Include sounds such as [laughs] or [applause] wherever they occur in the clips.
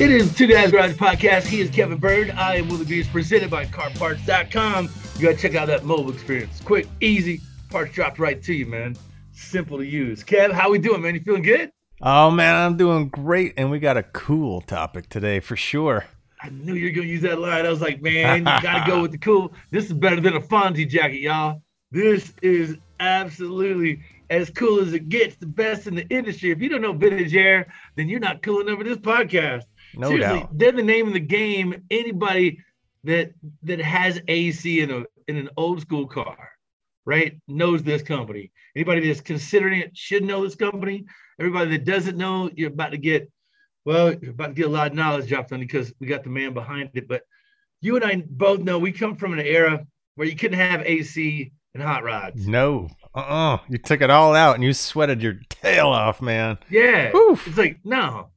It is Two Guys Garage Podcast. He is Kevin Byrd. I am Willie Beers, presented by CarParts.com. You gotta check out that mobile experience. Quick, easy, parts dropped right to you, man. Simple to use. Kev, how we doing, man? You feeling good? Oh man, I'm doing great, and we got a cool topic today for sure. I knew you were gonna use that line. I was like, man, you gotta go with the cool. [laughs] This is better than a Fonzie jacket, y'all. This is absolutely as cool as it gets, the best in the industry. If you don't know vintage air, then you're not cool enough for this podcast. No Seriously, doubt. they're the name of the game. Anybody that that has AC in a in an old school car, right, knows this company. Anybody that's considering it should know this company. Everybody that doesn't know, you're about to get well, you're about to get a lot of knowledge dropped on you because we got the man behind it. But you and I both know we come from an era where you couldn't have AC and hot rods. No, uh, uh you took it all out and you sweated your tail off, man. Yeah. Oof. It's like, no,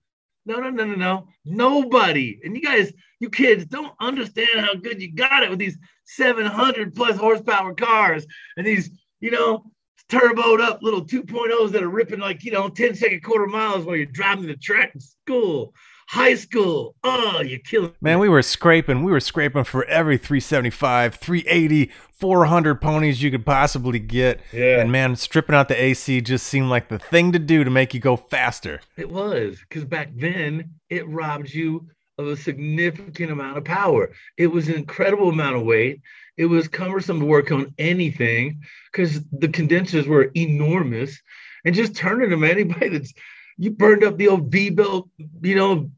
no, no, no, no, no. Nobody. And you guys, you kids don't understand how good you got it with these 700 plus horsepower cars and these, you know, turboed up little 2.0s that are ripping like, you know, 10 second quarter miles while you're driving the track in school, high school. Oh, you're killing Man, we were scraping. We were scraping for every 375, 380, 400 ponies you could possibly get. Yeah. And man, stripping out the AC just seemed like the thing to do to make you go faster. It was because back then it robbed you of a significant amount of power. It was an incredible amount of weight. It was cumbersome to work on anything because the condensers were enormous. And just turning them, anybody that's you burned up the old V belt, you know,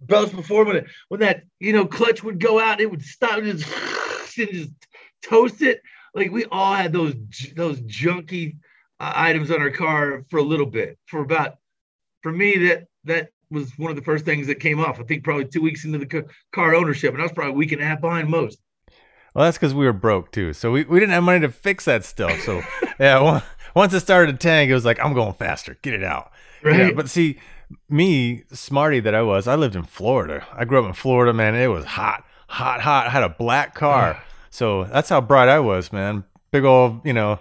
belts before when it, when that you know clutch would go out, it would stop just, [laughs] and just toast it. Like we all had those those junky uh, items on our car for a little bit. For about for me that that was one of the first things that came off. I think probably two weeks into the car ownership, and I was probably a week and a half behind most. Well, that's because we were broke too. So we, we didn't have money to fix that stuff. So yeah, [laughs] once it started to tank, it was like, I'm going faster. Get it out. Right? Yeah, but see, me, smarty that I was, I lived in Florida. I grew up in Florida, man. It was hot, hot, hot. I had a black car. so that's how bright I was, man. Big old, you know,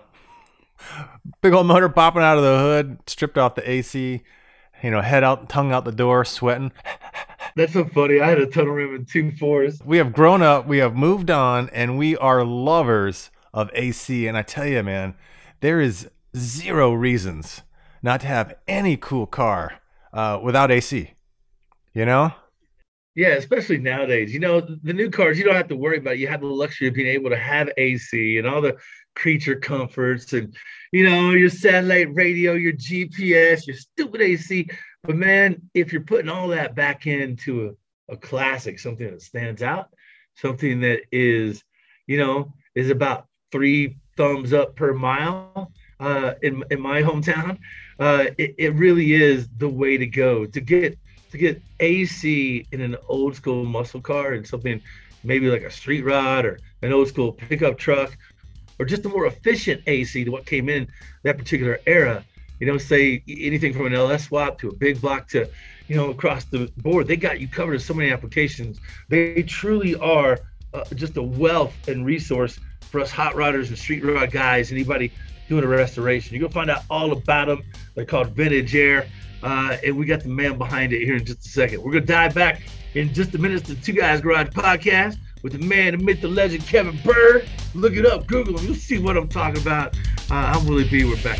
big old motor popping out of the hood, stripped off the AC, you know, head out, tongue out the door, sweating. [laughs] That's so funny. I had a tunnel rim in two fours. We have grown up, we have moved on, and we are lovers of AC. And I tell you, man, there is zero reasons not to have any cool car uh, without AC. You know? Yeah, especially nowadays. You know, the new cars, you don't have to worry about. It. You have the luxury of being able to have AC and all the creature comforts and, you know, your satellite radio, your GPS, your stupid AC. But man, if you're putting all that back into a, a classic, something that stands out, something that is, you know, is about three thumbs up per mile uh, in, in my hometown, uh, it, it really is the way to go to get to get AC in an old school muscle car and something maybe like a street rod or an old school pickup truck or just a more efficient AC to what came in that particular era. You know, say anything from an LS swap to a big block to, you know, across the board. They got you covered in so many applications. They truly are uh, just a wealth and resource for us hot rodders and street rod guys. Anybody doing a restoration, you're gonna find out all about them. They're called Vintage Air, uh, and we got the man behind it here in just a second. We're gonna dive back in just a minute to Two Guys Garage podcast with the man, the myth, the legend, Kevin Byrd. Look it up, Google him. You'll see what I'm talking about. Uh, I'm Willie B. We're back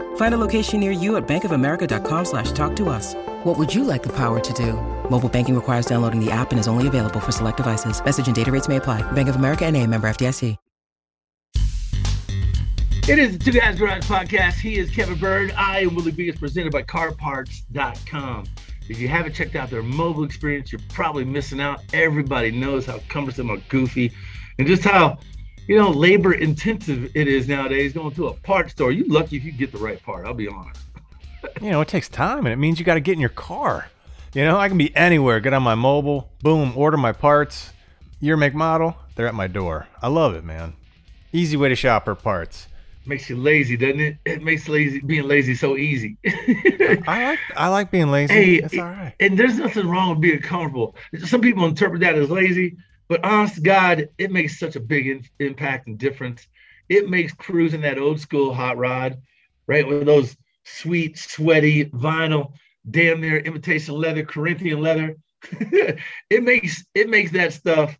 Find a location near you at bankofamerica.com slash talk to us. What would you like the power to do? Mobile banking requires downloading the app and is only available for select devices. Message and data rates may apply. Bank of America and a member FDIC. It is the Two Guys Garage podcast. He is Kevin Byrd. I am Willie B. It's presented by CarParts.com. If you haven't checked out their mobile experience, you're probably missing out. Everybody knows how cumbersome or goofy and just how, you know, labor intensive it is nowadays going to a parts store. You lucky if you get the right part, I'll be honest. [laughs] You know, it takes time and it means you got to get in your car. You know, I can be anywhere, get on my mobile, boom, order my parts, year, make, model, they're at my door. I love it, man. Easy way to shop for parts. Makes you lazy, doesn't it? It makes lazy being lazy so easy. [laughs] I like I like being lazy. hey, it's all right. and there's nothing wrong with being comfortable. Some people interpret that as lazy, but honest to God, it makes such a big in- impact and difference. It makes cruising that old school hot rod, right, with those sweet, sweaty vinyl, damn near imitation leather, Corinthian leather. [laughs] it makes it makes that stuff,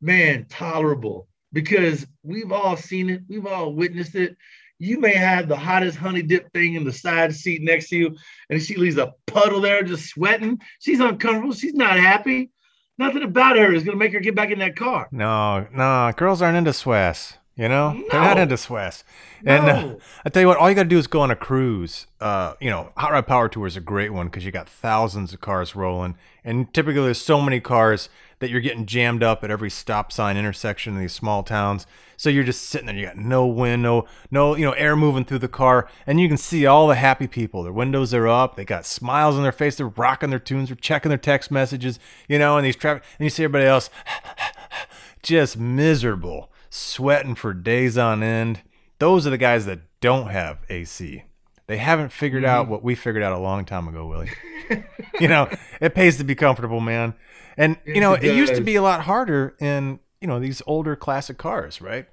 man, tolerable because we've all seen it, we've all witnessed it. You may have the hottest honey dip thing in the side seat next to you, and she leaves a puddle there just sweating. She's uncomfortable. She's not happy. Nothing about her is going to make her get back in that car. No, no, girls aren't into swass. You know, they're not No. into swass. And uh, I tell you what, all you got to do is go on a cruise. Uh, you know, Hot Rod Power Tour is a great one because you got thousands of cars rolling, and typically there's so many cars that you're getting jammed up at every stop sign intersection in these small towns. So you're just sitting there, you got no wind, no, no, you know, air moving through the car, and you can see all the happy people. Their windows are up, they got smiles on their face, they're rocking their tunes, they're checking their text messages, you know, and these traffic, and you see everybody else [laughs] just miserable, sweating for days on end. Those are the guys that don't have AC. They haven't figured out what we figured out a long time ago, Willie. [laughs] you know, it pays to be comfortable, man. And you know, it it used to be a lot harder in you know these older classic cars, right?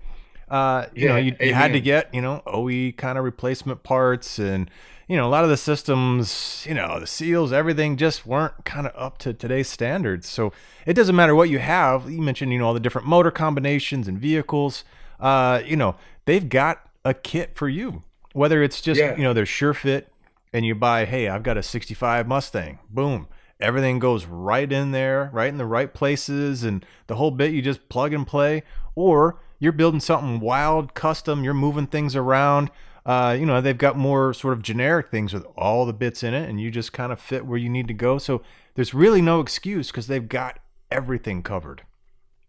Uh, you know, you, you had to get you know OE kind of replacement parts, and you know a lot of the systems, you know, the seals, everything just weren't kind of up to today's standards. So it doesn't matter what you have. You mentioned you know all the different motor combinations and vehicles. Uh, you know, they've got a kit for you. Whether it's just Yeah. you know they're sure fit, and you buy, hey, I've got a '65 Mustang, boom, everything goes right in there, right in the right places, and the whole bit you just plug and play. Or you're building something wild, custom. You're moving things around. Uh, you know, they've got more sort of generic things with all the bits in it, and you just kind of fit where you need to go. So there's really no excuse because they've got everything covered.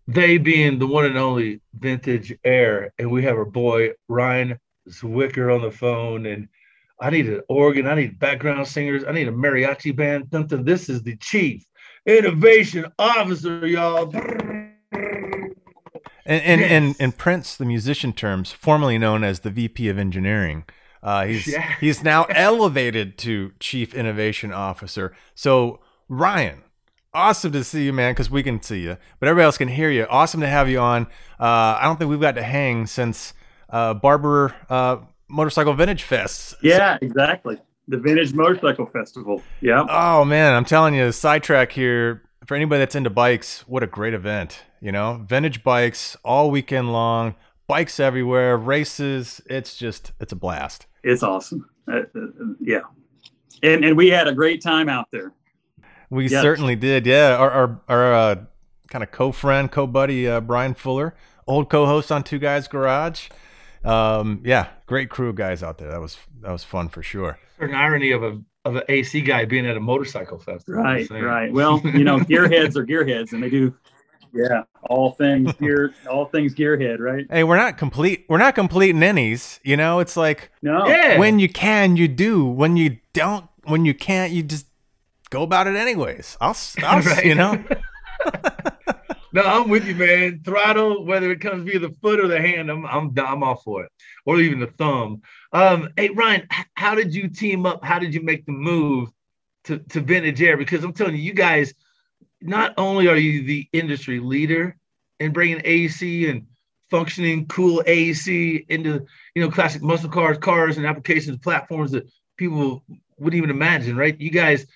They being the one and only vintage air, and we have our boy Ryan Zwicker on the phone, and I need an organ, I need background singers, I need a mariachi band. Something. This is the chief innovation officer, y'all. And and, and Yes. in Prince, the musician terms, formerly known as the VP of Engineering, uh, he's Yeah. he's now elevated to Chief Innovation Officer. So Ryan, awesome to see you, man, because we can see you, but everybody else can hear you. Awesome to have you on. Uh, I don't think we've got to hang since uh, Barber uh, Motorcycle Vintage Fest. Yeah, exactly. The Vintage Motorcycle Festival. Yeah. Oh man, I'm telling you, the sidetrack here for anybody that's into bikes. What a great event! You know, vintage bikes all weekend long, bikes everywhere, races. It's just it's a blast. It's awesome. Uh, uh, yeah, and and we had a great time out there. We yes. certainly did. Yeah, our our, our uh, kind of co-friend, co-buddy uh, Brian Fuller, old co-host on Two Guys Garage. Um, yeah, great crew of guys out there. That was that was fun for sure. An irony of a of an AC guy being at a motorcycle festival. Right, right. Well, you know, [laughs] gearheads are gearheads, and they do. Yeah, all things [laughs] gear, all things gearhead, right? Hey, we're not complete. We're not complete ninnies. You know, it's like no. Yeah. When you can, you do. When you don't, when you can't, you just go about it anyways. I'll, [laughs] I'll right. you know. [laughs] no, I'm with you, man. Throttle, whether it comes via the foot or the hand, I'm I'm I'm all for it, or even the thumb. Um, hey Ryan, how did you team up? How did you make the move to to Vintage Air? Because I'm telling you, you guys, not only are you the industry leader in bringing AC and functioning cool AC into you know classic muscle cars, cars and applications, platforms that people wouldn't even imagine, right? You guys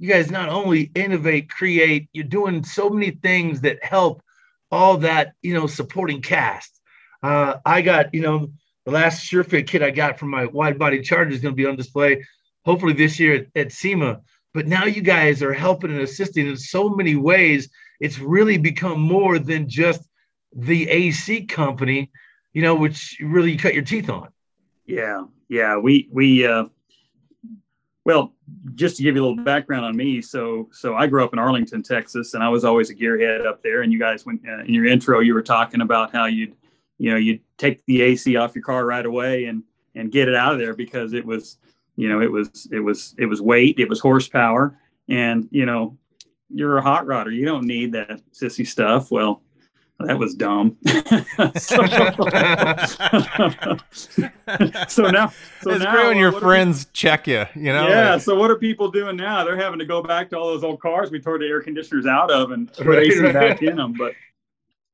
you guys not only innovate, create, you're doing so many things that help all that, you know, supporting cast. Uh, I got, you know, the last SureFit kit I got from my wide body charger is going to be on display, hopefully this year at, at SEMA. But now you guys are helping and assisting in so many ways. It's really become more than just the AC company, you know, which really you cut your teeth on. Yeah, yeah. We we uh, well, just to give you a little background on me, so so I grew up in Arlington, Texas, and I was always a gearhead up there. And you guys, when uh, in your intro, you were talking about how you'd you know you'd take the AC off your car right away and and get it out of there because it was you know it was it was it was weight, it was horsepower, and you know you're a hot rodder, you don't need that sissy stuff. Well, that was dumb. [laughs] so, [laughs] so, now, so it's now, great when your friends are, check you. You know. Yeah. Like, so what are people doing now? They're having to go back to all those old cars we tore the air conditioners out of and put [laughs] right, AC right. back in them. But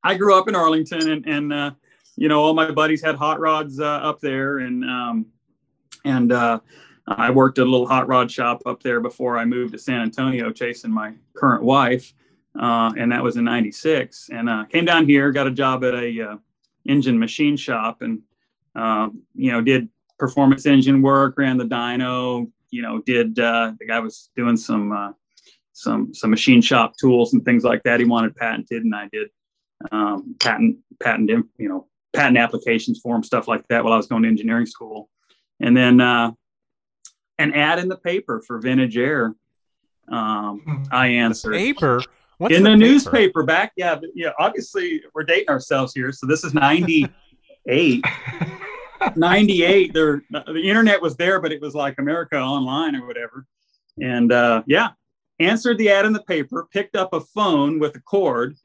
I grew up in Arlington, and and uh, you know all my buddies had hot rods uh, up there, and um, and uh, I worked at a little hot rod shop up there before I moved to San Antonio, chasing my current wife uh, and that was in '96. And uh, came down here, got a job at a uh, engine machine shop, and um, you know did performance engine work, ran the dyno. You know, did uh, the guy was doing some uh, some some machine shop tools and things like that. He wanted patented, and I did um, patent patent you know patent applications for him, stuff like that, while I was going to engineering school. And then uh, an ad in the paper for Vintage Air. Um, I answered. The paper. What's in the, the newspaper back. Yeah, yeah. Obviously, we're dating ourselves here. So this is '98. [laughs] 98 there the internet was there but it was like america online or whatever and uh yeah answered the ad in the paper picked up a phone with a cord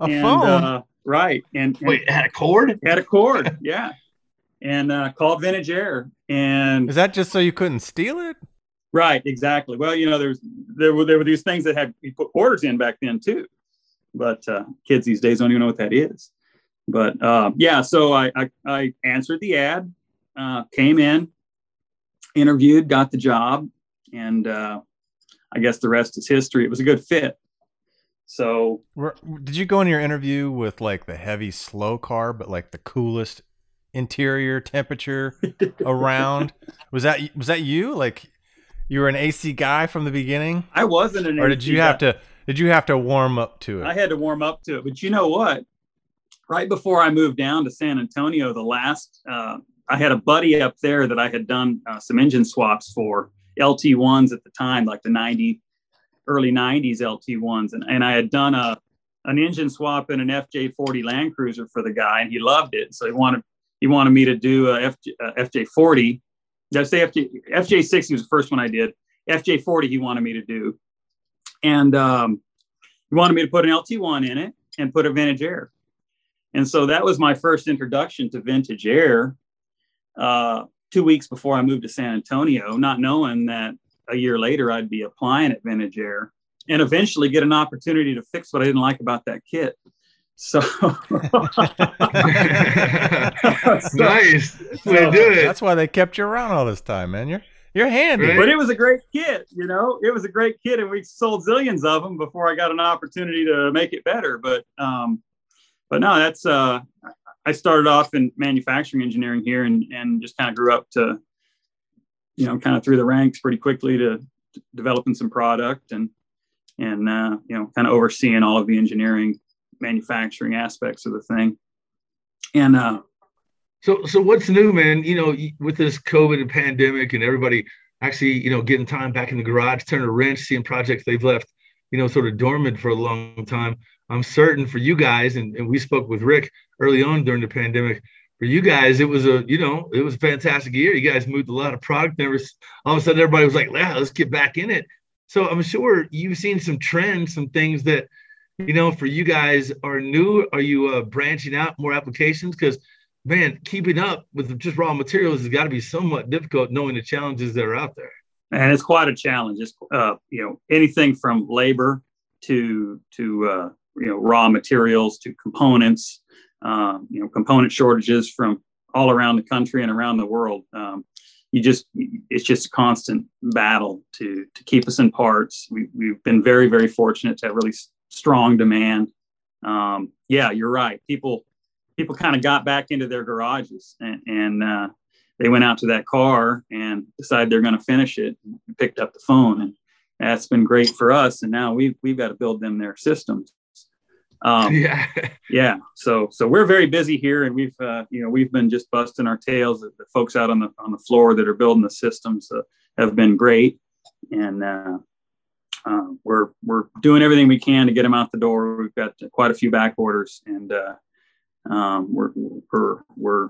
a and, phone uh, right and, and, wait had a cord had a cord yeah and uh called vintage air and is that just so you couldn't steal it Right, exactly. Well, you know, there's there were there were these things that had you put orders in back then too, but uh, kids these days don't even know what that is. But uh, yeah, so I, I, I answered the ad, uh, came in, interviewed, got the job, and uh, I guess the rest is history. It was a good fit. So, did you go in your interview with like the heavy slow car, but like the coolest interior temperature [laughs] around? Was that was that you? Like you were an AC guy from the beginning? I wasn't an or did you have to did you have to warm up to it? I had to warm up to it. But you know what? Right before I moved down to San Antonio, the last uh, I had a buddy up there that I had done uh, some engine swaps for LT ones at the time, like the 90 early 90s LT ones, and, and I had done a an engine swap in an FJ40 Land Cruiser for the guy, and he loved it. So he wanted he wanted me to do a FJ, a FJ40 did I say FJ FJ60 was the first one I did. FJ40 he wanted me to do, and um, he wanted me to put an LT1 in it and put a vintage air. And so that was my first introduction to vintage air. Uh, two weeks before I moved to San Antonio, not knowing that a year later I'd be applying at vintage air and eventually get an opportunity to fix what I didn't like about that kit. So, [laughs] so nice. That's so, That's why they kept you around all this time, man. You're you're handy. Right? But it was a great kit, you know. It was a great kit, and we sold zillions of them before I got an opportunity to make it better. But um, but no, that's uh, I started off in manufacturing engineering here, and and just kind of grew up to, you know, kind of through the ranks pretty quickly to, to developing some product and and uh, you know, kind of overseeing all of the engineering manufacturing aspects of the thing. And uh, so, so what's new, man? You know, with this COVID and pandemic, and everybody actually, you know, getting time back in the garage, turning a wrench, seeing projects they've left, you know, sort of dormant for a long time. I'm certain for you guys, and, and we spoke with Rick early on during the pandemic. For you guys, it was a, you know, it was a fantastic year. You guys moved a lot of product. Never, all of a sudden, everybody was like, "Yeah, let's get back in it." So I'm sure you've seen some trends, some things that, you know, for you guys are new. Are you uh, branching out more applications? Because man, keeping up with just raw materials has got to be somewhat difficult, knowing the challenges that are out there. And it's quite a challenge. It's uh, you know anything from labor to to uh, you know raw materials to components. Um, you know component shortages from all around the country and around the world. Um, you just it's just a constant battle to to keep us in parts. We, we've been very very fortunate to have really strong demand. Um, yeah, you're right. People people kind of got back into their garages and, and uh, they went out to that car and decided they're going to finish it. And picked up the phone and that's been great for us. And now we've we've got to build them their systems. Um, yeah, [laughs] yeah. So so we're very busy here, and we've uh, you know we've been just busting our tails. The, folks out on the on the floor that are building the systems uh, have been great, and uh, uh, we're we're doing everything we can to get them out the door. We've got quite a few back orders, and uh, um, we're we're we're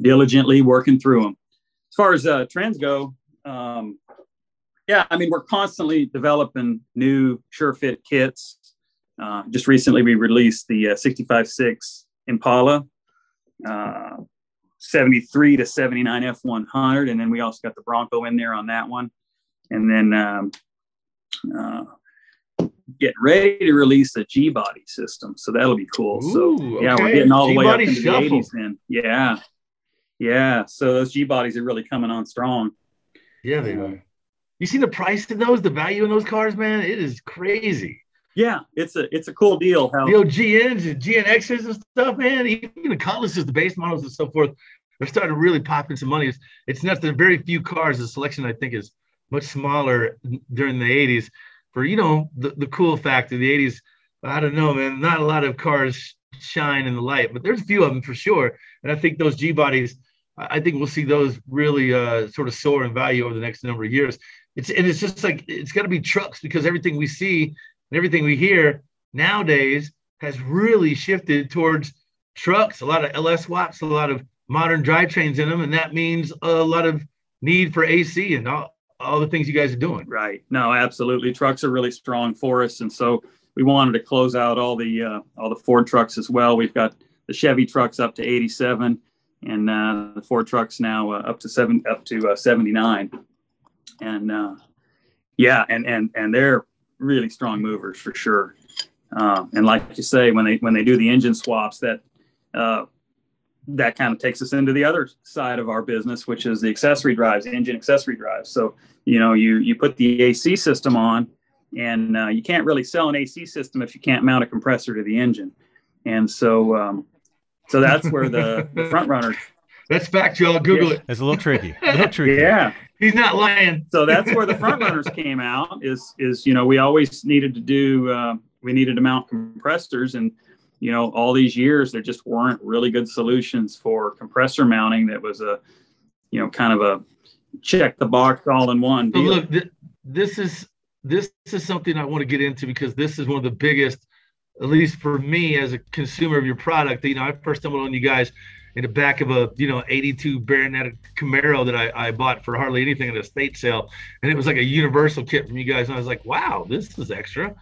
diligently working through them. As far as uh, trends go, um, yeah, I mean we're constantly developing new SureFit kits uh, just recently, we released the uh, 65.6 Impala, uh, 73 to 79 F100, and then we also got the Bronco in there on that one. And then um, uh, getting ready to release a G body system, so that'll be cool. Ooh, so yeah, okay. we're getting all the G-body way up into shuffle. the 80s. Then yeah, yeah. So those G bodies are really coming on strong. Yeah, they are. You see the price of those, the value in those cars, man. It is crazy. Yeah, it's a it's a cool deal. How the old GNs and GNXs and stuff, man. Even the Cutlasses, the base models and so forth, they're starting to really pop in some money. It's, it's not there are very few cars. The selection I think is much smaller during the 80s. For you know the, the cool factor, the 80s. I don't know, man. Not a lot of cars shine in the light, but there's a few of them for sure. And I think those G bodies, I think we'll see those really uh, sort of soar in value over the next number of years. It's and it's just like it's got to be trucks because everything we see and everything we hear nowadays has really shifted towards trucks, a lot of LS swaps, a lot of modern drivetrains in them, and that means a lot of need for AC and all, all the things you guys are doing. Right. No, absolutely. Trucks are really strong for us, and so we wanted to close out all the uh, all the Ford trucks as well. We've got the Chevy trucks up to 87, and uh, the Ford trucks now uh, up to seven up to uh, 79, and uh, yeah, and and and they're really strong movers for sure. Uh, and like you say, when they when they do the engine swaps, that uh, that kind of takes us into the other side of our business, which is the accessory drives, engine accessory drives. So you know, you you put the AC system on, and uh, you can't really sell an AC system if you can't mount a compressor to the engine. And so um, so that's where the, the front runners. [laughs] That's fact, y'all. Google yeah. it. It's a little tricky. A little tricky. [laughs] yeah. He's not lying. So that's where the front runners [laughs] came out. Is is you know we always needed to do uh, we needed to mount compressors and you know all these years there just weren't really good solutions for compressor mounting that was a you know kind of a check the box all in one. Deal. look, th- this is this is something I want to get into because this is one of the biggest, at least for me as a consumer of your product. You know, I first stumbled on you guys in the back of a you know 82 Berlinetta Camaro that I, I bought for hardly anything at a state sale, and it was like a universal kit from you guys. And I was like, wow, this is extra.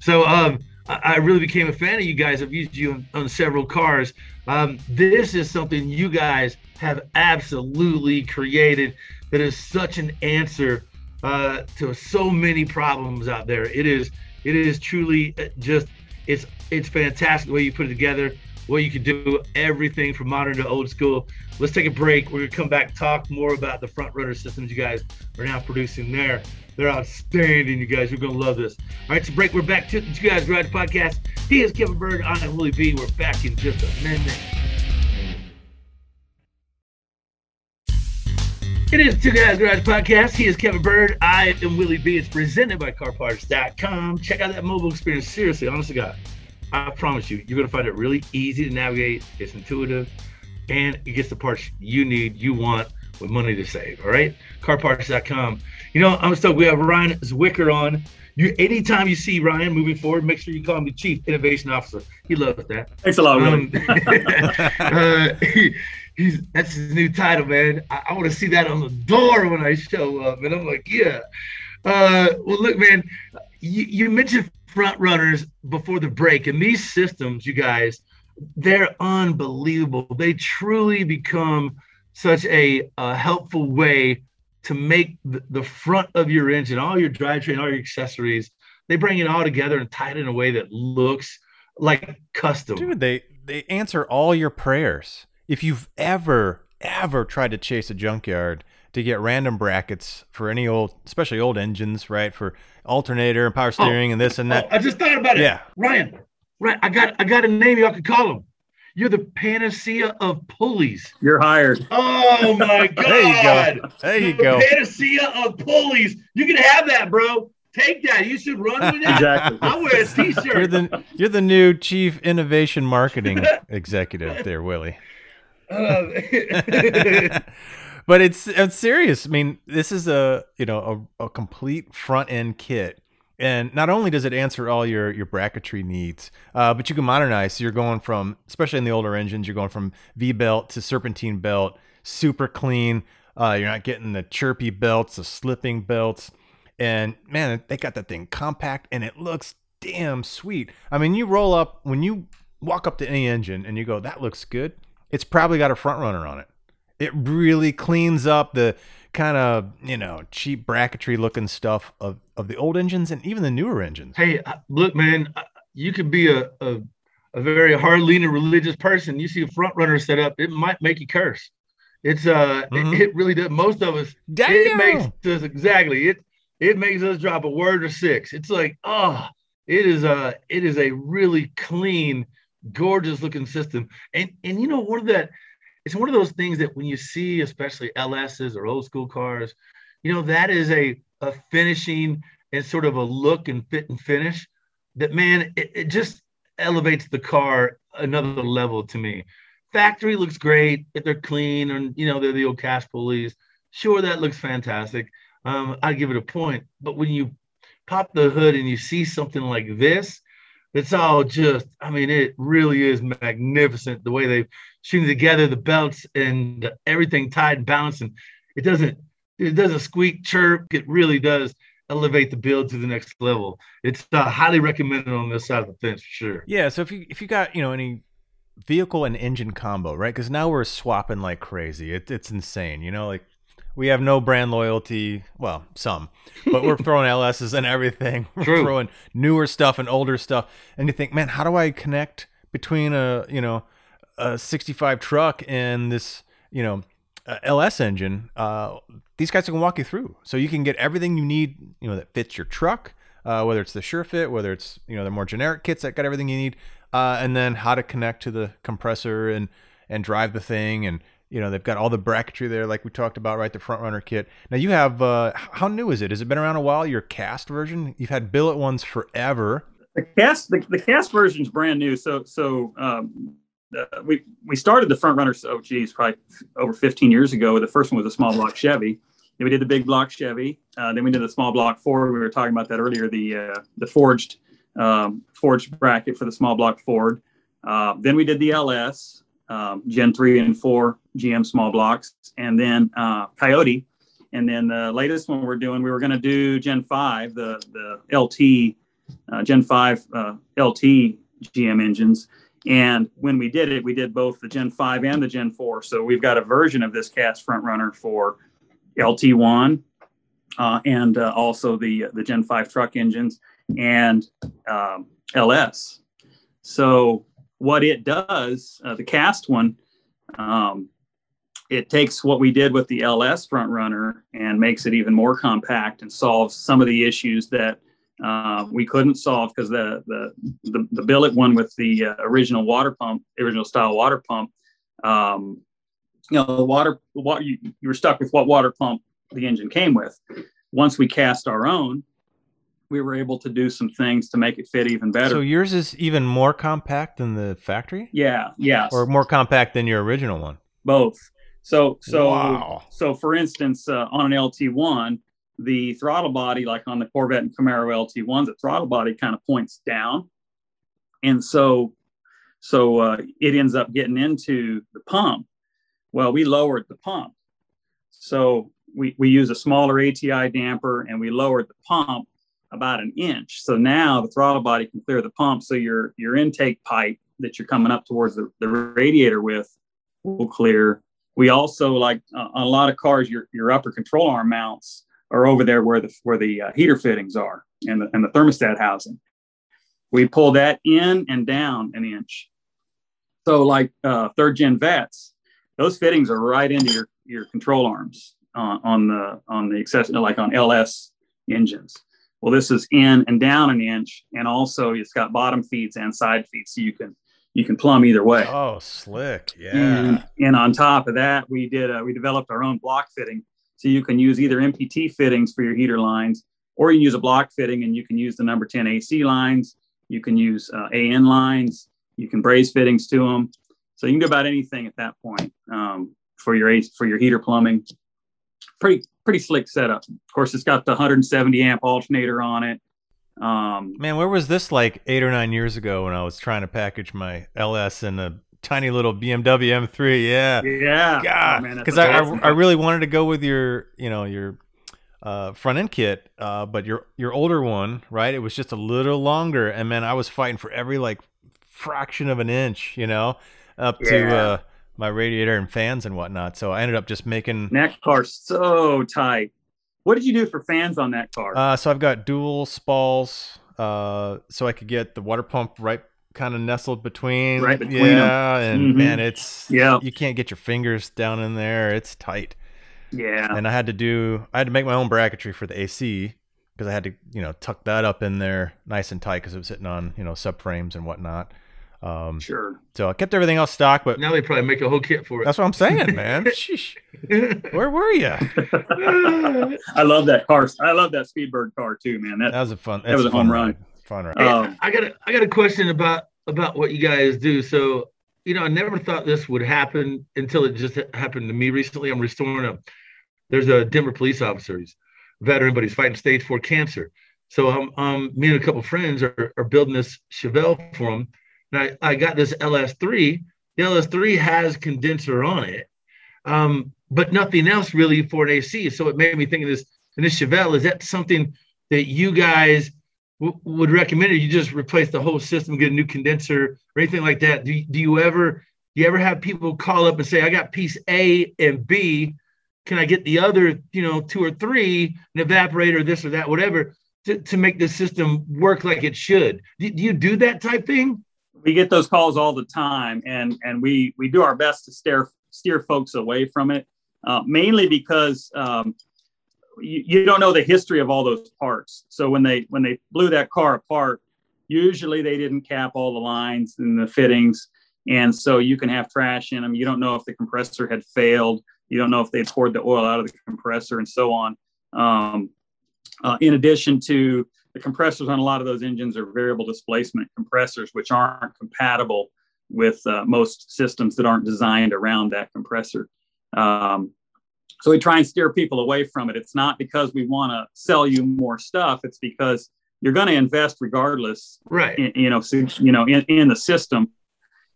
So um, I, really became a fan of you guys. I've used you on, on several cars. Um, this is something you guys have absolutely created that is such an answer uh, to so many problems out there. It is it is truly uh, just it's it's fantastic the way you put it together what you can do, everything from modern to old school. Let's take a break. We're gonna come back talk more about the front runner systems you guys are now producing there. They're outstanding, you guys. You're gonna love this. All right, so break. We're back to the Two Guys Garage Podcast. He is Kevin Byrd. I'm Willie B. We're back in just a minute. It is Two Guys Garage Podcast. He is Kevin Byrd. I am Willie B. It's presented by CarParts.com. Check out that mobile experience. Seriously, honest to God, I promise you, you're going to find it really easy to navigate. It's intuitive, and it gets the parts you need, you want, with money to save. All right, CarParts.com. You know, I'm stoked. We have Ryan Zwicker on. You, anytime you see Ryan moving forward, make sure you call him the Chief Innovation Officer. He loves that. Thanks a lot. Um, [laughs] uh, he, [laughs] he's that's his new title, man. I, I want to see that on the door when I show up, and I'm like, yeah. Uh, well, look, man, you, you mentioned front runners before the break, and these systems, you guys, they're unbelievable. They truly become such a, a helpful way to make the, the front of your engine, all your drivetrain, all your accessories, they bring it all together and tie it in a way that looks like custom. Dude, they they answer all your prayers. If you've ever ever tried to chase a junkyard to get random brackets for any old, especially old engines, right? For alternator and power steering and this and that. Oh, I just thought about it. Yeah. Ryan, right. I got I got a name y'all could call him. You're the panacea of pulleys. You're hired. Oh my [laughs] god. There you go. There you the go. panacea of pulleys. You can have that, bro. Take that. You should run with that. Exactly. I'll wear a [laughs] t-shirt. You're the you're the new chief innovation marketing [laughs] executive there, Willie. Uh, but it's it's serious. I mean, this is a you know a, a complete front end kit, and not only does it answer all your your bracketry needs, uh, but you can modernize. So you're going from, especially in the older engines, you're going from V belt to serpentine belt, super clean. Uh, you're not getting the chirpy belts, the slipping belts, and man, they got that thing compact, and it looks damn sweet. I mean, you roll up when you walk up to any engine and you go, "That looks good." It's probably got a front runner on it it really cleans up the kind of you know cheap bracketry looking stuff of of the old engines and even the newer engines. hey, uh, look, man, uh, you could be a, a, a very hard leaning religious person. You see a front runner set up, it might make you curse. It's uh, Mhm. it, it really does. Most of us, it makes us exactly it. It makes us drop a word or six. It's like, oh, it is a, it is a really clean, gorgeous looking system. And and you know, one of that, it's one of those things that when you see, especially LSs or old school cars, you know, that is a a finishing and sort of a look and fit and finish that man, it, it just elevates the car another level to me. Factory looks great if they're clean and you know they're the old cash pulleys. Sure, that looks fantastic. Um, I'd give it a point. But when you pop the hood and you see something like this, it's all just, I mean, it really is magnificent the way they've stringed together the belts and everything tied and balanced. And it doesn't, it doesn't squeak, chirp. It really does elevate the build to the next level. It's uh, highly recommended on this side of the fence for sure. Yeah, so if you if you got you know any vehicle and engine combo, right? Because now we're swapping like crazy. It, it's insane. You know, like we have no brand loyalty. Well, some, but we're [laughs] throwing LSs and everything. [laughs] We're True. throwing newer stuff and older stuff. And you think, man, how do I connect between a you know a 65 truck and this you know uh, LS engine? Uh, these guys can walk you through, so you can get everything you need. You know that fits your truck. Uh, whether it's the sure fit, whether it's you know the more generic kits that got everything you need, uh, and then how to connect to the compressor and and drive the thing and you know they've got all the bracketry there like we talked about right the front runner kit now you have uh how new is it has it been around a while your cast version you've had billet ones forever The cast the, the cast version is brand new. So so um, uh, we we started the front runners. Oh geez, probably over 15 years ago. The first one was a small block Chevy. Then we did the big block Chevy. Uh, then we did the small block Ford. We were talking about that earlier. The uh, the forged um, forged bracket for the small block Ford. Uh, then we did the LS um, Gen three and four GM small blocks, and then uh, Coyote. And then the latest one we're doing, we were going to do Gen five, the the LT uh, Gen 5 uh, LT GM engines. And when we did it, we did both the Gen 5 and the Gen 4. So we've got a version of this cast front runner for LT1 uh, and uh, also the the Gen 5 truck engines and um, LS. So what it does, uh, the cast one, um, it takes what we did with the LS front runner and makes it even more compact and solves some of the issues that uh, we couldn't solve because the, the, the the billet one with the uh, original water pump, original style water pump, um, you know, the water, what you, you were stuck with what water pump the engine came with. Once we cast our own, we were able to do some things to make it fit even better. So yours is even more compact than the factory? Yeah, yeah, Or more compact than your original one? Both. So so Wow. so for instance, uh, on an LT1, the throttle body, like on the Corvette and Camaro LT1s, the throttle body kind of points down, and so so uh, it ends up getting into the pump. Well, we lowered the pump, so we we use a smaller ATI damper, and we lowered the pump about an inch. So now the throttle body can clear the pump, so your your intake pipe that you're coming up towards the, the radiator with will clear. We also like uh, on a lot of cars, your your upper control arm mounts are over there where the where the uh, heater fittings are and the, and the thermostat housing. We pull that in and down an inch. So like uh, third gen Vettes, those fittings are right into your your control arms uh, on the on the access like on LS engines. Well, this is in and down an inch, and also it's got bottom feeds and side feeds, so you can you can plumb either way. Oh, slick. Yeah. And, and on top of that, we did uh, we developed our own block fitting, so you can use either NPT fittings for your heater lines, or you can use a block fitting, and you can use the number 10 AC lines. You can use uh, AN lines. You can braze fittings to them. So you can do about anything at that point um, for your for your heater plumbing. Pretty pretty slick setup. Of course, it's got the 170 amp alternator on it. Um, Man, where was this like eight or nine years ago when I was trying to package my LS in a tiny little BMW M3? Yeah. yeah, God, Oh, because I, awesome. I I really wanted to go with your you know your uh, front end kit, uh, but your your older one, right? It was just a little longer, and man, I was fighting for every like fraction of an inch, you know, up to uh, my radiator and fans and whatnot. So I ended up just making. That car so tight. What did you do for fans on that car? Uh, so I've got dual SPALs, uh, so I could get the water pump right kind of nestled between. Right between 'em. yeah, and Mhm. man, it's Yeah. you can't get your fingers down in there. It's tight. yeah. and I had to do I had to make my own bracketry for the AC because I had to you know tuck that up in there nice and tight because it was sitting on you know subframes and whatnot. Um, Sure. so I kept everything else stock, but Now they probably make a whole kit for it. that's what I'm saying, [laughs] man. Sheesh. [laughs] Where were you? [laughs] I love that car. I love that Speedbird car too, man. That, That was a fun. That was a fun home run. ride. Fun ride. Hey, Um, I got a, I got a question about about what you guys do. So, you know, I never thought this would happen until it just happened to me recently. I'm restoring a. There's a Denver police officer. He's a veteran, but he's fighting stage four cancer. So, um, um me and a couple friends are, are building this Chevelle for him, and I I got this LS3. The LS3 has condenser on it, um, but nothing else really for an AC. So it made me think of this. And this Chevelle is that something that you guys would recommend it. You just replace the whole system, get a new condenser or anything like that. Do do you ever do you ever have people call up and say, "I got piece A and B, can I get the other, you know, two or three, an evaporator, this or that, whatever, to, to make the system work like it should?" Do, do you do that type thing? we get those calls all the time, and and we we do our best to steer steer folks away from it, uh, mainly because um, you, you don't know the history of all those parts. So when they when they blew that car apart, usually they didn't cap all the lines and the fittings, and so you can have trash in them. You don't know if the compressor had failed. You don't know if they poured the oil out of the compressor and so on. Um, uh, in addition to the compressors on a lot of those engines are variable displacement compressors, which aren't compatible with uh, most systems that aren't designed around that compressor. Um, so we try and steer people away from it. It's not because we want to sell you more stuff. It's because you're going to invest regardless Right. in, you know, so, you know, in, in the system.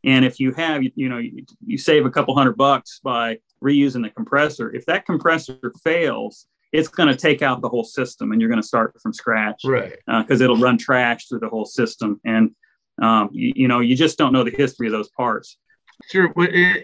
And if you have, you, know, you, you save a couple hundred bucks by reusing the compressor. If that compressor fails, it's going to take out the whole system, and you're going to start from scratch Right. because it'll run trash through the whole system. And um, you, you know, you just don't know the history of those parts. Sure.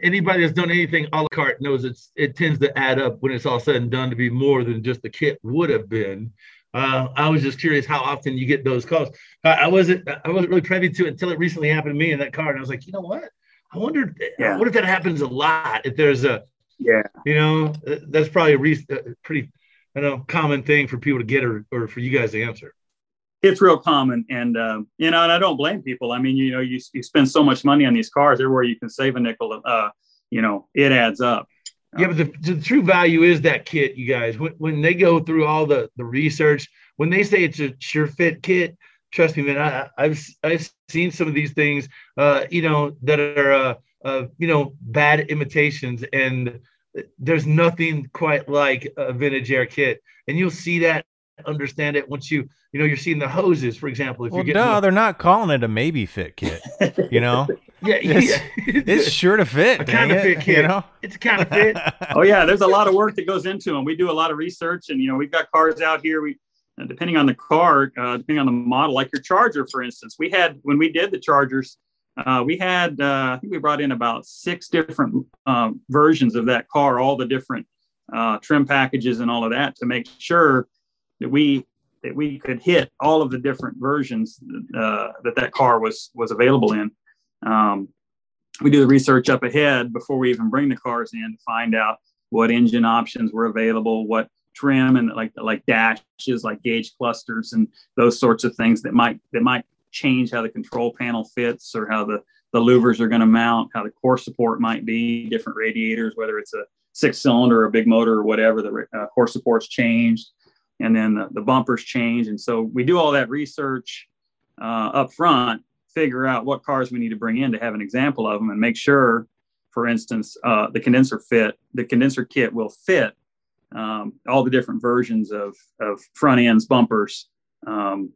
Anybody that's done anything a la carte knows it's it tends to add up when it's all said and done to be more than just the kit would have been. Uh, I was just curious how often you get those calls. I, I, wasn't I wasn't really privy to it until it recently happened to me in that car, and I was like, you know what? I wonder. Yeah. What if that happens a lot? If there's a yeah, you know, that's probably a re- pretty I know common thing for people to get or, or for you guys to answer. It's real common, and uh, you know, and I don't blame people. I mean, you know, you, you spend so much money on these cars, everywhere you can save a nickel, uh, you know, it adds up. Yeah, but the, the, true value is that kit, you guys. When, when they go through all the, the research, when they say it's a sure fit kit, trust me, man. I, have I've seen some of these things, uh, you know, that are uh, uh, you know bad imitations, and there's nothing quite like a vintage air kit, and you'll see that understand it once you you know you're seeing the hoses for example if well, you're getting duh, they're not calling it a maybe fit kit you know? [laughs] Yeah, it's, yeah. it's sure to fit a kind of fit kit. you know? It's a kind of fit. [laughs] Oh yeah there's a lot of work that goes into them we do a lot of research and you know we've got cars out here. We uh, depending on the car uh, depending on the model like your charger for instance we had when we did the chargers uh, we had uh, i think we brought in about six different uh, versions of that car all the different uh, trim packages and all of that to make sure that we that we could hit all of the different versions uh, that that car was was available in. Um, we do the research up ahead before we even bring the cars in to find out what engine options were available, what trim and like like dashes, like gauge clusters, and those sorts of things that might that might change how the control panel fits or how the the louvers are going to mount, how the core support might be, different radiators, whether it's a six cylinder or a big motor or whatever, the uh, core support's changed and then the, the bumpers change. And so we do all that research uh, up front, figure out what cars we need to bring in to have an example of them, and make sure, for instance, uh, the condenser fit, the condenser kit will fit um, all the different versions of, of front ends, bumpers, um,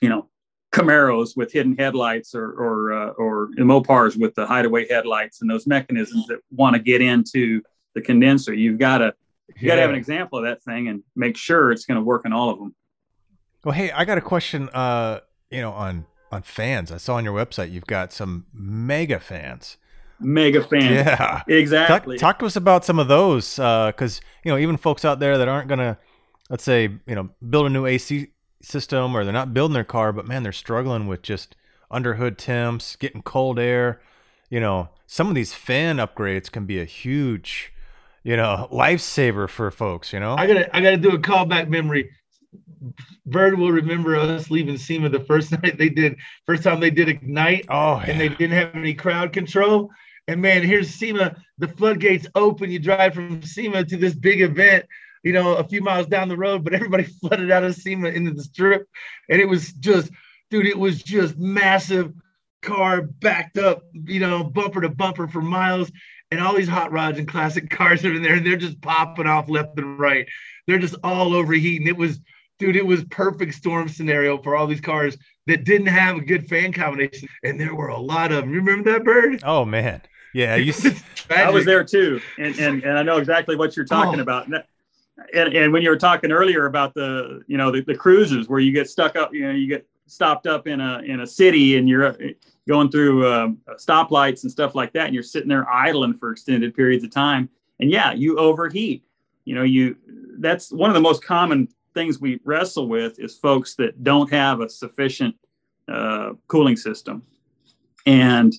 you know, Camaros with hidden headlights or or, uh, or Mopars with the hideaway headlights and those mechanisms that want to get into the condenser. You've got to you got to have an example of that thing and make sure it's going to work in all of them. Well, hey, I got a question. Uh, you know, on on fans, I saw on your website you've got some mega fans. Mega fans. Yeah, exactly. Talk, talk to us about some of those, because uh, you know, even folks out there that aren't gonna, let's say, you know, build a new AC system or they're not building their car, but man, they're struggling with just underhood temps, getting cold air. You know, some of these fan upgrades can be a huge you know, lifesaver for folks, you know? I gotta I gotta do a callback memory. Byrd will remember us leaving SEMA the first [laughs] night they did first time they did Ignite. Oh, and they didn't have any crowd control. And man, here's SEMA, the floodgates open. You drive from SEMA to this big event, you know, a few miles down the road, but everybody [laughs] flooded out of SEMA into the strip. And it was just, dude, it was just massive car backed up, you know, bumper to bumper for miles and all these hot rods and classic [laughs] cars are in there, and they're just popping off left and right. They're just all overheating. It was, dude, it was perfect storm scenario for all these cars that didn't have a good fan combination, and there were a lot of them. Remember that Byrd? Oh man, yeah, you. [laughs] I was there too, and, and and I know exactly what you're talking oh. about. And, and when you were talking earlier about the you know the, the cruises where you get stuck up, you know, you get stopped up in a in a city and you're going through um, stoplights and stuff like that, and you're sitting there idling for extended periods of time, and yeah, you overheat. You know, you that's one of the most common things we wrestle with is folks that don't have a sufficient uh, cooling system, and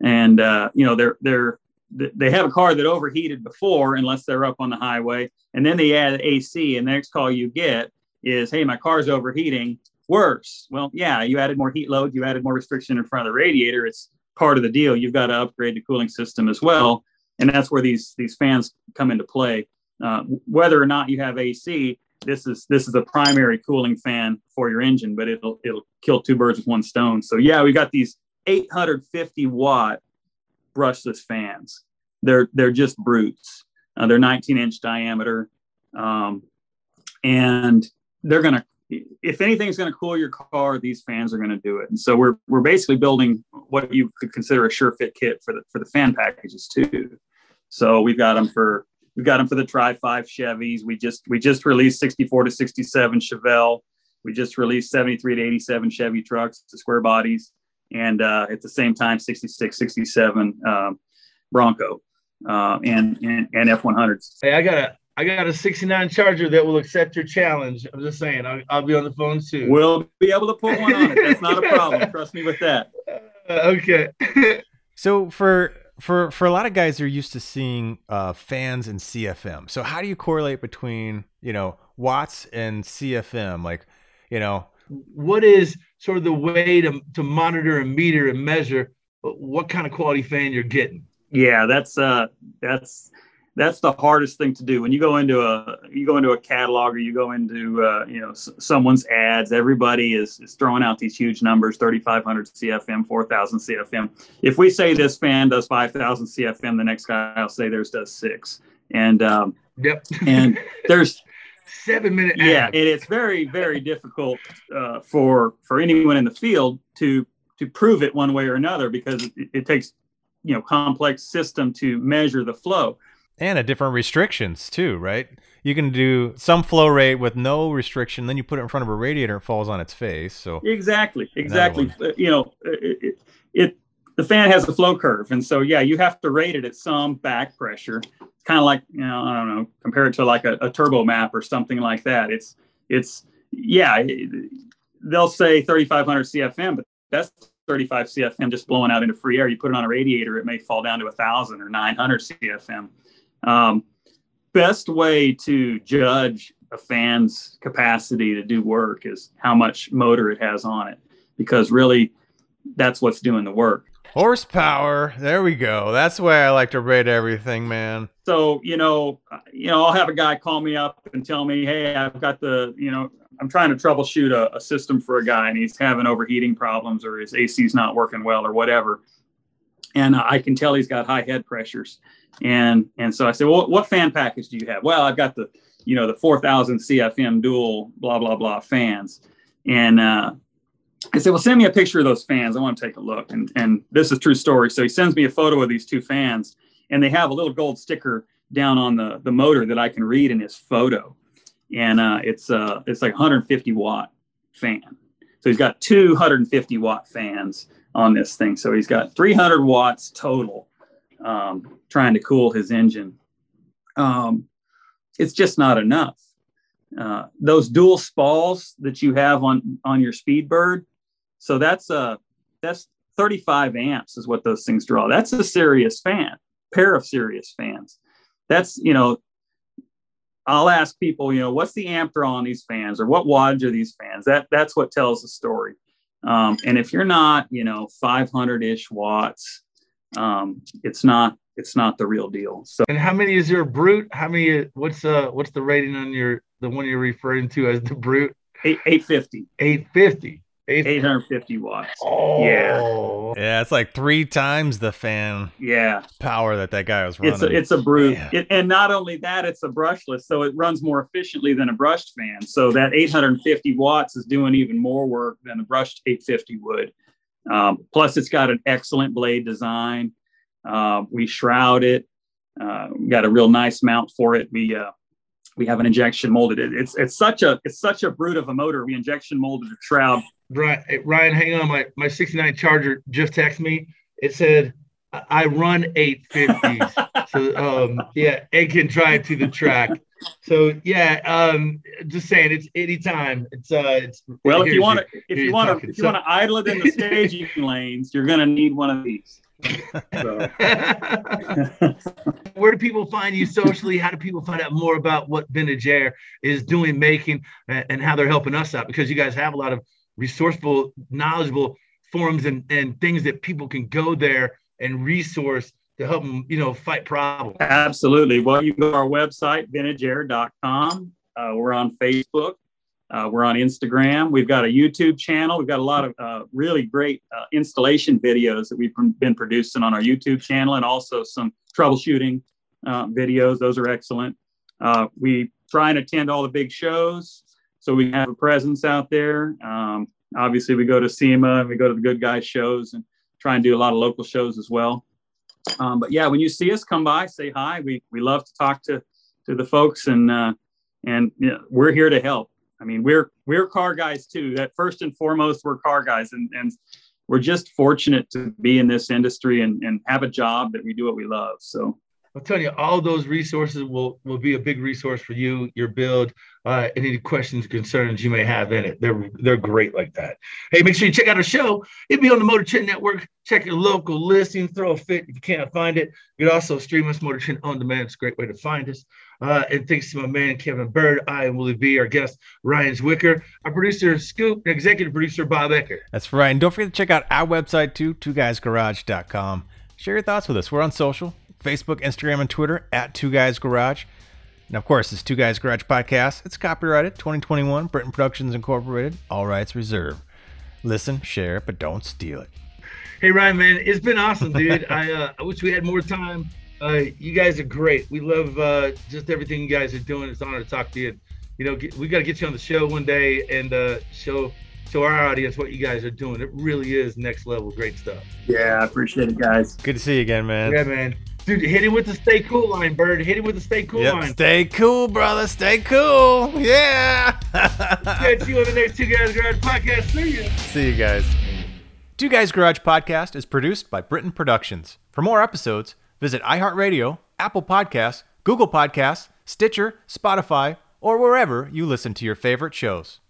and uh, you know they're they're they have a car that overheated before unless they're up on the highway and then they add ac and the next call you get is hey my car's overheating worse. Well, yeah, you added more heat load, you added more restriction in front of the radiator. It's part of the deal. You've got to upgrade the cooling system as well, and that's where these these fans come into play. Uh, whether or not you have AC, this is this is a primary cooling fan for your engine, but it'll it'll kill two birds with one stone. So yeah, we got these 850 watt brushless fans. They're they're just brutes. Uh, they're 19 inch diameter, um, and they're to if anything's going to cool your car, these fans are going to do it. And so we're we're basically building what you could consider a sure fit kit for the for the fan packages too. So we've got them for we've got them for the Tri Five Chevys. We just we just released 64 to 67 Chevelle. We just released 73 to 87 Chevy trucks, the square bodies, and uh, at the same time 66, 67 um, Bronco uh, and and, and F100s. Hey, I gotta I got a 69 Charger that will accept your challenge. I'm just saying, I'll, I'll be on the phone soon. We'll be able to put one on it. That's not a problem. [laughs] Trust me with that. Uh, okay. [laughs] so for for for a lot of guys, they're used to seeing uh, fans and CFM. So how do you correlate between you know watts and CFM? Like, you know, what is sort of the way to to monitor and meter and measure what kind of quality fan you're getting? Yeah, that's uh, that's that's the hardest thing to do. When you go into a you go into a catalog or you go into uh, you know s- someone's ads everybody is, is throwing out these huge numbers 3500 cfm 4000 cfm if we say this fan does 5000 cfm the next guy i'll say theirs does six. And um, yep. and there's [laughs] seven minute yeah and it's very very difficult uh, for for anyone in the field to to prove it one way or another because it, it takes you know complex system to measure the flow and a different restrictions too, right? You can do some flow rate with no restriction, then you put it in front of a radiator, it falls on its face. So exactly, exactly. Uh, you know, it, it, it, the fan has a flow curve, and so yeah, you have to rate it at some back pressure, kind of like you know, I don't know, compared to like a, a turbo map or something like that. It's it's yeah, they'll say 3,500 CFM, but that's 35 CFM just blowing out into free air. You put it on a radiator, it may fall down to a thousand or 900 CFM. Um, best way to judge a fan's capacity to do work is how much motor it has on it, because really that's what's doing the work. Horsepower. There we go. That's the way I like to rate everything, man. So, you know, you know, I'll have a guy call me up and tell me, "Hey, I've got the, you know, I'm trying to troubleshoot a, a system for a guy and he's having overheating problems or his AC's not working well or whatever." And I can tell he's got high head pressures and and so I said, well, what fan package do you have? Well, I've got the you know the 4000 CFM dual blah blah blah fans, and uh, I said, well, send me a picture of those fans. I want to take a look. And and this is true story. So he sends me a photo of these two fans, and they have a little gold sticker down on the the motor that I can read in his photo, and uh, it's uh it's like 150 watt fan. So he's got 250 watt fans on this thing. So he's got 300 watts total um, trying to cool his engine. Um, it's just not enough. Uh, those dual SPALs that you have on on your Speedbird, so that's a that's 35 amps is what those things draw. That's a serious fan, pair of serious fans. That's you know, I'll ask people, you know, what's the amp draw on these fans, or what wattage are these fans? That that's what tells the story. Um, and if you're not, you know, 500 ish watts, um, it's not it's not the real deal. So and how many is your brute? How many? What's uh what's the rating on your the one you're referring to as the brute? Eight eight fifty. Eight fifty. 850 watts. Oh, yeah. Yeah, it's like three times the fan yeah power that that guy was running. It's a, it's a brute. It, and not only that, it's a brushless, so it runs more efficiently than a brushed fan. So that 850 watts is doing even more work than a brushed 850 would. Um, plus, it's got an excellent blade design. Uh, we shroud it. Uh, we got a real nice mount for it. We uh, we have an injection molded. It, it's it's such a it's such a brute of a motor. We injection molded a shroud. Ryan, Ryan, hang on. My my 69 Charger just texted me. It said I run 850s. [laughs] so um, yeah, Ed can drive to the track. So yeah, um, just saying, it's anytime. It's uh, it's well, if you want to, if you want to, if you want to idle it in the staging [laughs] lanes, you're gonna need one of these. So. [laughs] Where do people find you socially? How do people find out more about what Vintage Air is doing, making, and how they're helping us out? Because you guys have a lot of resourceful, knowledgeable forums and, and things that people can go there and resource to help them, you know, fight problems. Absolutely. Well, you can go to our website, vintageair.com. Uh, we're on Facebook. Uh, we're on Instagram. We've got a YouTube channel. We've got a lot of uh, really great uh, installation videos that we've been producing on our YouTube channel and also some troubleshooting uh, videos. Those are excellent. Uh, we try and attend all the big shows so we have a presence out there. Um, obviously, we go to SEMA and we go to the Goodguys shows and try and do a lot of local shows as well. Um, but yeah, when you see us, come by, say hi. We, we love to talk to, to the folks and, uh, and you know, we're here to help. I mean, we're we're car guys too. That first and foremost, we're car guys, and and we're just fortunate to be in this industry and, and have a job that we do what we love. So I'm telling you, all those resources will will be a big resource for you, your build, uh, any questions, concerns you may have in it. They're they're great like that. Hey, make sure you check out our show. It'll be on the Motor Trend Network. Check your local listing, throw a fit if you can't find it. You can also stream us Motor Trend on demand. It's a great way to find us. Uh, and thanks to my man Kevin Byrd, I am Willie B, our guest Ryan Zwicker, our producer Scoop, and executive producer Bob Ecker. That's right. And don't forget to check out our website too, twoguysgarage.com. Share your thoughts with us. We're on social. Facebook, Instagram, and Twitter at Two Guys Garage. And of course, it's Two Guys Garage Podcast. It's copyrighted 2021, Britain Productions Incorporated, all rights reserved. Listen, share, but don't steal it. Hey, Ryan, man, it's been awesome, dude. I, uh, I wish we had more time. Uh, you guys are great. We love uh, just everything you guys are doing. It's an honor to talk to you. You know, get, we got to get you on the show one day and uh, show show our audience what you guys are doing. It really is next level, great stuff. Yeah, I appreciate it, guys. Good to see you again, man. Yeah, man. Dude, hit him with the stay cool line, Byrd. Hit him with the stay cool Yep, line. stay cool, brother. Stay cool. Yeah. [laughs] Catch you on the next Two Guys Garage podcast. See ya. See you guys. Two Guys Garage Podcast is produced by Britain Productions. For more episodes, visit iHeartRadio, Apple Podcasts, Google Podcasts, Stitcher, Spotify, or wherever you listen to your favorite shows.